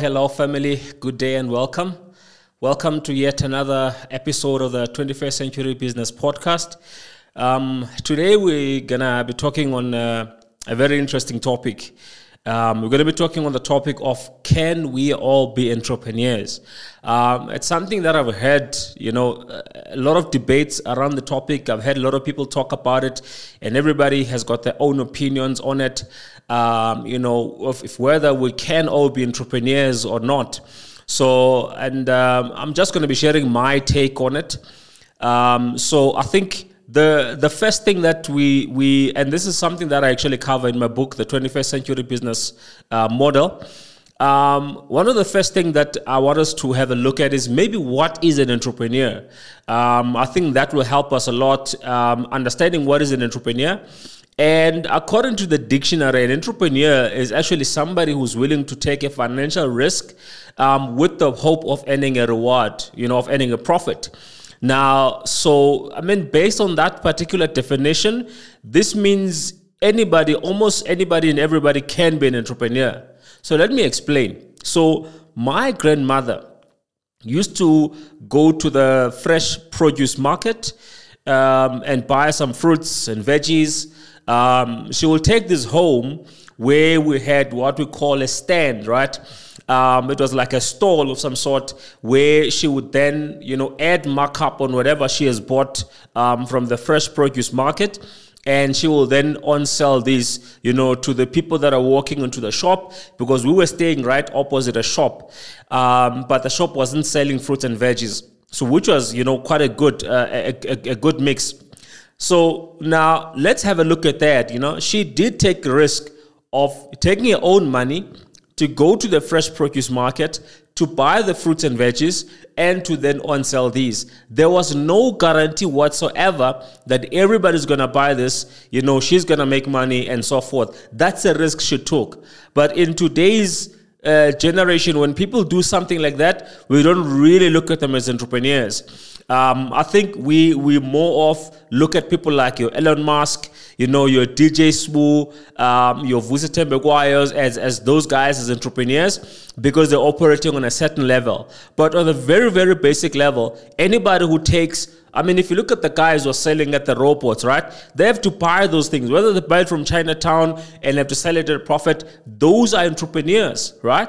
Hello, family. Good day and welcome. Welcome to yet another episode of the 21st Century Business Podcast. Um, today, we're going to be talking on uh, a very interesting topic. Um, we're going to be talking on the topic of can we all be entrepreneurs? Um, it's something that I've heard, you know, a lot of debates around the topic. I've had a lot of people talk about it, and everybody has got their own opinions on it. Um, you know, if, if, whether we can all be entrepreneurs or not. So, and um, I'm just going to be sharing my take on it. Um, so, I think the the first thing that we we and this is something that I actually cover in my book, the 21st Century Business uh, Model. Um, one of the first things that I want us to have a look at is maybe what is an entrepreneur. Um, I think that will help us a lot um, understanding what is an entrepreneur. And according to the dictionary, an entrepreneur is actually somebody who's willing to take a financial risk um, with the hope of earning a reward, you know, of earning a profit. Now, so, I mean, based on that particular definition, this means anybody, almost anybody and everybody can be an entrepreneur. So, let me explain. So, my grandmother used to go to the fresh produce market um, and buy some fruits and veggies. Um, she will take this home where we had what we call a stand, right? Um, it was like a stall of some sort where she would then, you know, add markup on whatever she has bought um, from the fresh produce market. And she will then on sell these you know to the people that are walking into the shop because we were staying right opposite a shop. Um, but the shop wasn't selling fruits and veggies. So which was you know quite a good uh, a, a, a, good mix. So now let's have a look at that you know. She did take risk of taking her own money to go to the fresh produce market to buy the fruits and veggies and to then on sell these. There was no guarantee whatsoever that everybody's to buy this, you know, she's to make money and so forth. That's a risk she took. But in today's uh, generation, when people do something like that, we don't really look at them as entrepreneurs. Um, I think we we more of look at people like your Elon Musk, you know, your DJ Sbu, um, your Vusi Thembekwayo as as those guys as entrepreneurs because they're operating on a certain level. But on a very very basic level, anybody who takes I mean, if you look at the guys who are selling at the robots, right? They have to buy those things, whether they buy it from Chinatown and have to sell it at a profit. Those are entrepreneurs, right?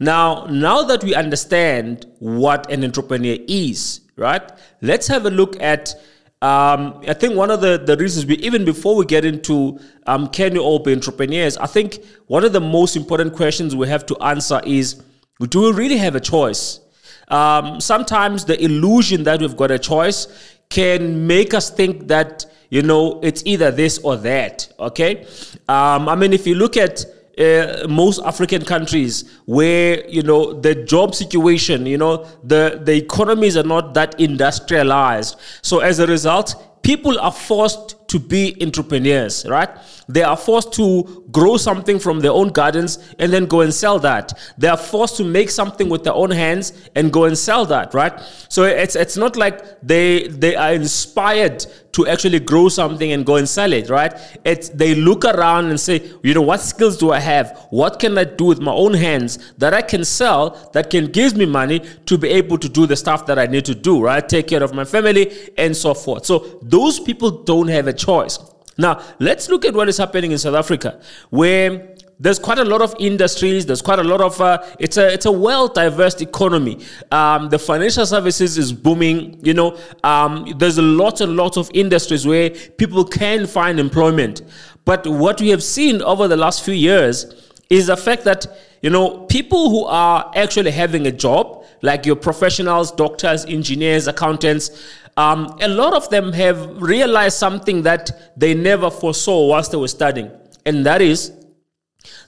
Now, now that we understand what an entrepreneur is, right? Let's have a look at. Um, I think one of the, the reasons we, even before we get into um, can you all be entrepreneurs, I think one of the most important questions we have to answer is do we really have a choice? Um, sometimes the illusion that we've got a choice can make us think that, you know, it's either this or that, okay? Um, I mean, if you look at uh, most African countries where you know the job situation, you know the the economies are not that industrialized. So as a result, people are forced to be entrepreneurs, right? They are forced to grow something from their own gardens and then go and sell that. They are forced to make something with their own hands and go and sell that, right? So it's it's not like they they are inspired to actually grow something and go and sell it, right? It's they look around and say, you know, what skills do I have? What can I do with my own hands that I can sell that can give me money to be able to do the stuff that I need to do, right? Take care of my family and so forth. So those people don't have a choice. Now, let's look at what is happening in South Africa, where there's quite a lot of industries. There's quite a lot of uh, it's a it's a well diverse economy. Um, the financial services is booming. You know, um, there's a lot and lot of industries where people can find employment. But what we have seen over the last few years is the fact that you know people who are actually having a job, like your professionals, doctors, engineers, accountants um, a lot of them have realized something that they never foresaw whilst they were studying, and that is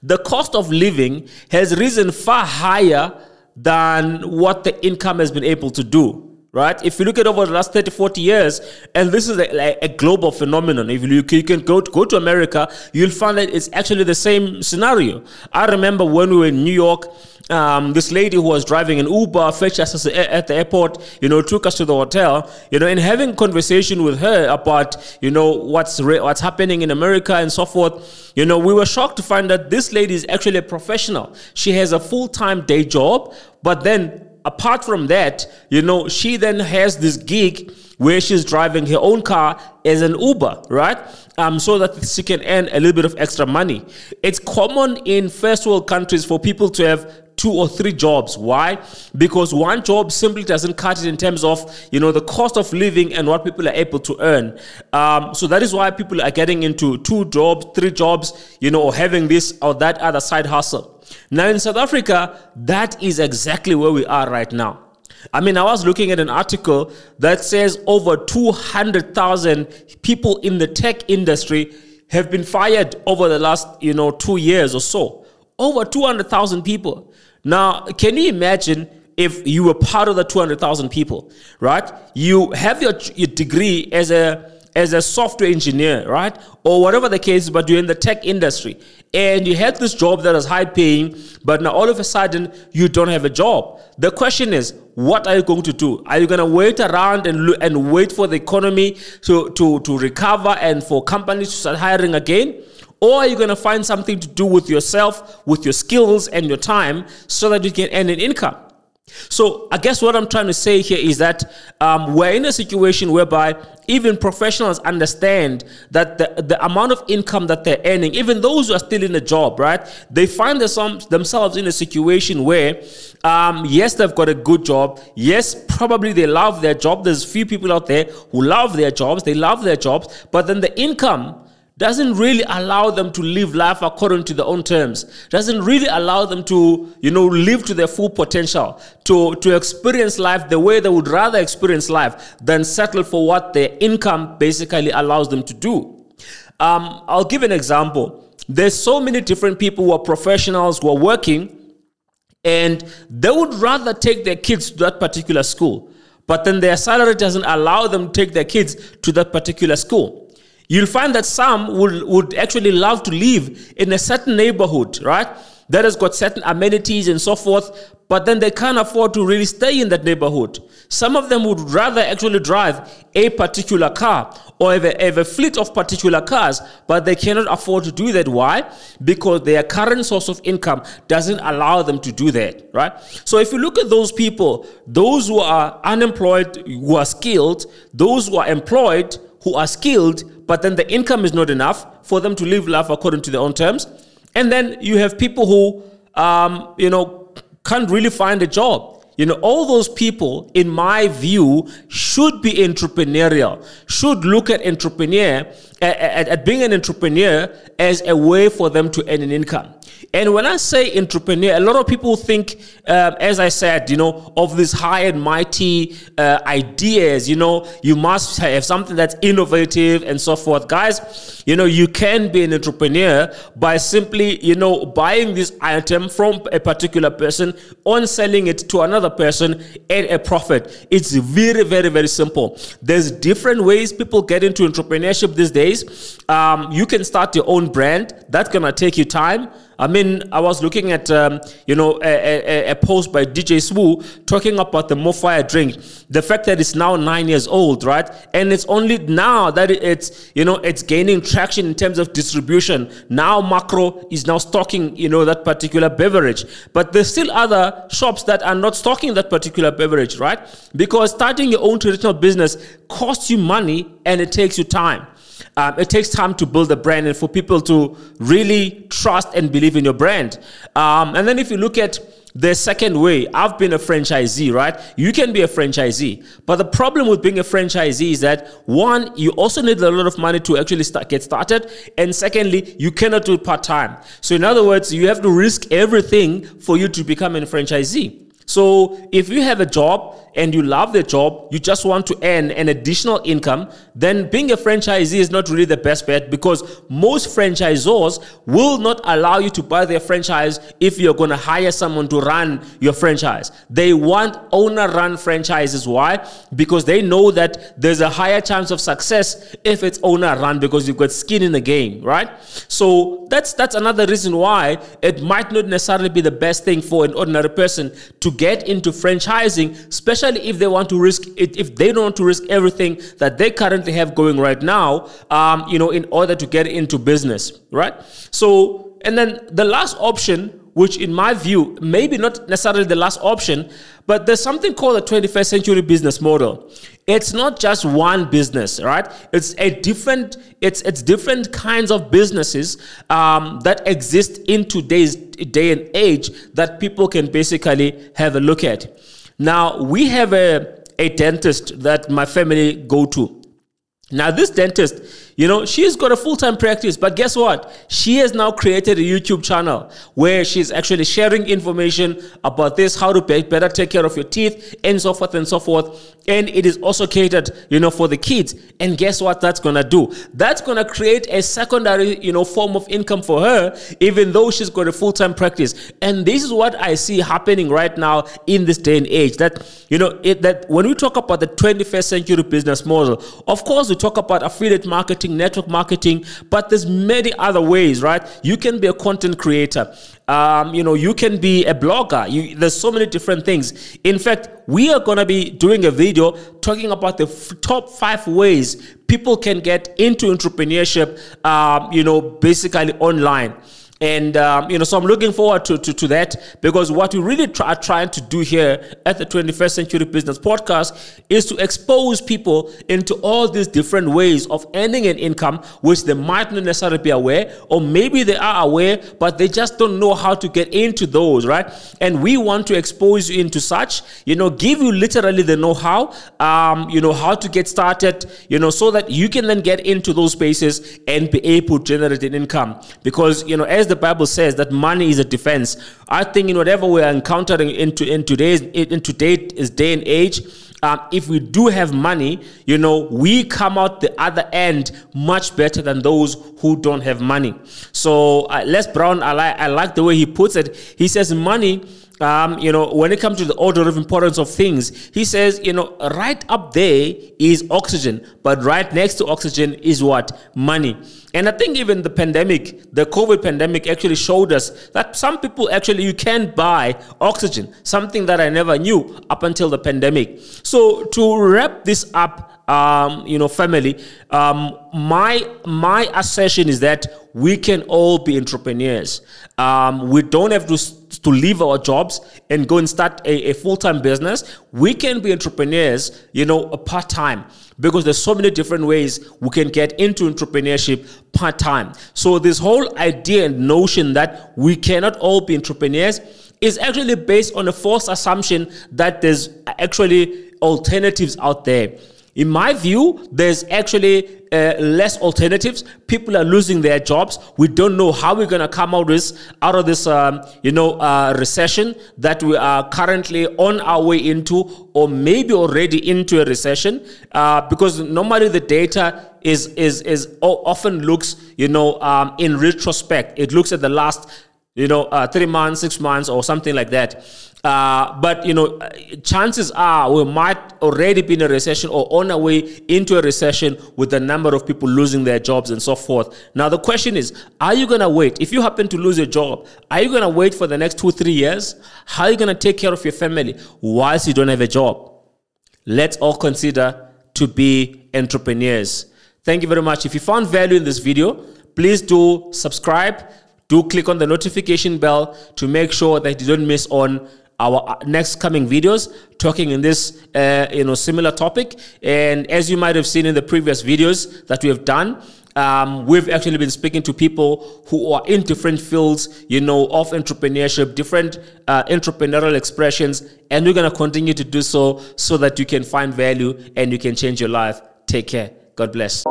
the cost of living has risen far higher than what the income has been able to do right? If you look at over the last 30, 40 years, and this is a, a global phenomenon. If you, you can go to, go to America, you'll find that it's actually the same scenario. I remember when we were in New York, um, this lady who was driving an Uber fetched us at the airport, you know, took us to the hotel, you know, and having conversation with her about, you know, what's re- what's happening in America and so forth. You know, we were shocked to find that this lady is actually a professional. She has a full time day job, but then apart from that, you know, she then has this gig where she's driving her own car as an Uber, right? Um, so that she can earn a little bit of extra money. It's common in first world countries for people to have two or three jobs. Why? Because one job simply doesn't cut it in terms of you know the cost of living and what people are able to earn. Um, so that is why people are getting into two jobs, three jobs, you know, or having this or that other side hustle. Now in South Africa, that is exactly where we are right now. I mean, I was looking at an article that says over 200,000 people in the tech industry have been fired over the last, you know, two years or so. Over 200,000 people. Now, can you imagine if you were part of the 200,000 people, right? You have your, your degree as a as a software engineer, right? Or whatever the case, but you're in the tech industry and you had this job that is high paying, but now all of a sudden you don't have a job. The question is, what are you going to do? Are you going to wait around and and wait for the economy to, to, to recover and for companies to start hiring again? Or are you going to find something to do with yourself, with your skills and your time so that you can earn an income? So I guess what I'm trying to say here is that um, we're in a situation whereby even professionals understand that the, the amount of income that they're earning, even those who are still in a job, right? They find themselves in a situation where, um, yes, they've got a good job. Yes, probably they love their job. There's few people out there who love their jobs. They love their jobs, but then the income doesn't really allow them to live life according to their own terms. Doesn't really allow them to you know live to their full potential. To to experience life the way they would rather experience life than settle for what their income basically allows them to do. Um, i'll give an example. There's so many different people who are professionals who are working and they would rather take their kids to that particular school. But then their salary doesn't allow them to take their kids to that particular school you'll find that some would, would actually love to live in a certain neighborhood, right? That has got certain amenities and so forth, but then they can't afford to really stay in that neighborhood. Some of them would rather actually drive a particular car or have a, have a fleet of particular cars, but they cannot afford to do that. Why? Because their current source of income doesn't allow them to do that, right? So if you look at those people, those who are unemployed, who are skilled, those who are employed, who are skilled, but then the income is not enough for them to live life according to their own terms. And then you have people who, um, you know, can't really find a job. You know, all those people, in my view, should be entrepreneurial, should look at entrepreneur, at, at, at being an entrepreneur as a way for them to earn an income. And when I say entrepreneur, a lot of people think, um, as I said, you know, of these high and mighty uh, ideas. You know, you must have something that's innovative and so forth. Guys, you know, you can be an entrepreneur by simply, you know, buying this item from a particular person on selling it to another person at a profit. It's very, very, very simple. There's different ways people get into entrepreneurship these days. Um, you can start your own brand. That's gonna take you time. I mean, I was looking at, um, you know, a, a, a, post by DJ Sbu talking about the MoFaya drink. The fact that it's now nine years old, right? And it's only now that it's, you know, it's gaining traction in terms of distribution. Now Makro is now stocking, you know, that particular beverage. But there's still other shops that are not stocking that particular beverage, right? Because starting your own traditional business costs you money and it takes you time. Um, it takes time to build a brand and for people to really trust and believe in your brand. Um, and then if you look at the second way, I've been a franchisee, right? You can be a franchisee. But the problem with being a franchisee is that one, you also need a lot of money to actually start, get started. And secondly, you cannot do it part time. So, in other words, you have to risk everything for you to become a franchisee. So if you have a job and you love the job, you just want to earn an additional income, then being a franchisee is not really the best bet because most franchisors will not allow you to buy their franchise if you're going to hire someone to run your franchise. They want owner run franchises. Why? Because they know that there's a higher chance of success if it's owner run because you've got skin in the game, right? So that's that's another reason why it might not necessarily be the best thing for an ordinary person to get into franchising, especially if they want to risk if they don't want to risk everything that they currently have going right now, um, you know, in order to get into business, right? So, and then the last option which in my view, maybe not necessarily the last option, but there's something called the 21st century business model. It's not just one business, right? It's a different, it's it's different kinds of businesses um, that exist in today's day and age that people can basically have a look at. Now we have a a dentist that my family go to. Now, this dentist, you know, she's got a full time practice, but guess what? She has now created a YouTube channel where she's actually sharing information about this, how to better take care of your teeth, and so forth and so forth. And it is also catered, you know, for the kids. And guess what that's gonna do? That's gonna create a secondary, you know, form of income for her, even though she's got a full time practice. And this is what I see happening right now in this day and age. That, you know, it, that when we talk about the 21st century business model, of course, we talk about affiliate marketing, network marketing, but there's many other ways, right? You can be a content creator. Um, you know, you can be a blogger. You, there's so many different things. In fact, we are going to be doing a video talking about the f- top five ways people can get into entrepreneurship, um, you know, basically online. And, um, you know, so I'm looking forward to, to, to that because what we really try, are trying to do here at the 21st Century Business Podcast is to expose people into all these different ways of earning an income, which they might not necessarily be aware, or maybe they are aware, but they just don't know how to get into those, right? And we want to expose you into such, you know, give you literally the know how, um, you know, how to get started, you know, so that you can then get into those spaces and be able to generate an income. Because, you know, as the Bible says that money is a defense, I think in whatever we are encountering into in today's in today's day and age, um, if we do have money, you know, we come out the other end much better than those who don't have money. So uh, Les Brown, I like I like the way he puts it. He says money um, you know, when it comes to the order of importance of things, he says, you know, right up there is oxygen, but right next to oxygen is what? Money. And I think even the pandemic, the COVID pandemic actually showed us that some people actually, you can buy oxygen, something that I never knew up until the pandemic. So to wrap this up, um, you know, family, um, my my assertion is that we can all be entrepreneurs. Um, we don't have to to leave our jobs and go and start a, a full-time business we can be entrepreneurs you know part-time. Because there's so many different ways we can get into entrepreneurship part-time. So this whole idea and notion that we cannot all be entrepreneurs is actually based on a false assumption that there's actually alternatives out there in my view, there's actually uh, less alternatives. People are losing their jobs. We don't know how we're going to come out this, out of this, um, you know, uh, recession that we are currently on our way into, or maybe already into a recession. Uh, because normally the data is is is often looks, you know, um, in retrospect. It looks at the last, you know, uh, three months, six months, or something like that. Uh, but you know, chances are we might already be in a recession or on our way into a recession with the number of people losing their jobs and so forth. Now the question is, are you gonna wait? If you happen to lose your job, are you gonna wait for the next two, three years? How are you gonna take care of your family whilst you don't have a job? Let's all consider to be entrepreneurs. Thank you very much. If you found value in this video, please do subscribe do click on the notification bell to make sure that you don't miss on our uh, next coming videos talking in this uh, you know similar topic and as you might have seen in the previous videos that we have done um, we've actually been speaking to people who are in different fields, you know, of entrepreneurship, different uh, entrepreneurial expressions, and we're going to continue to do so so that you can find value and you can change your life. Take care. God bless.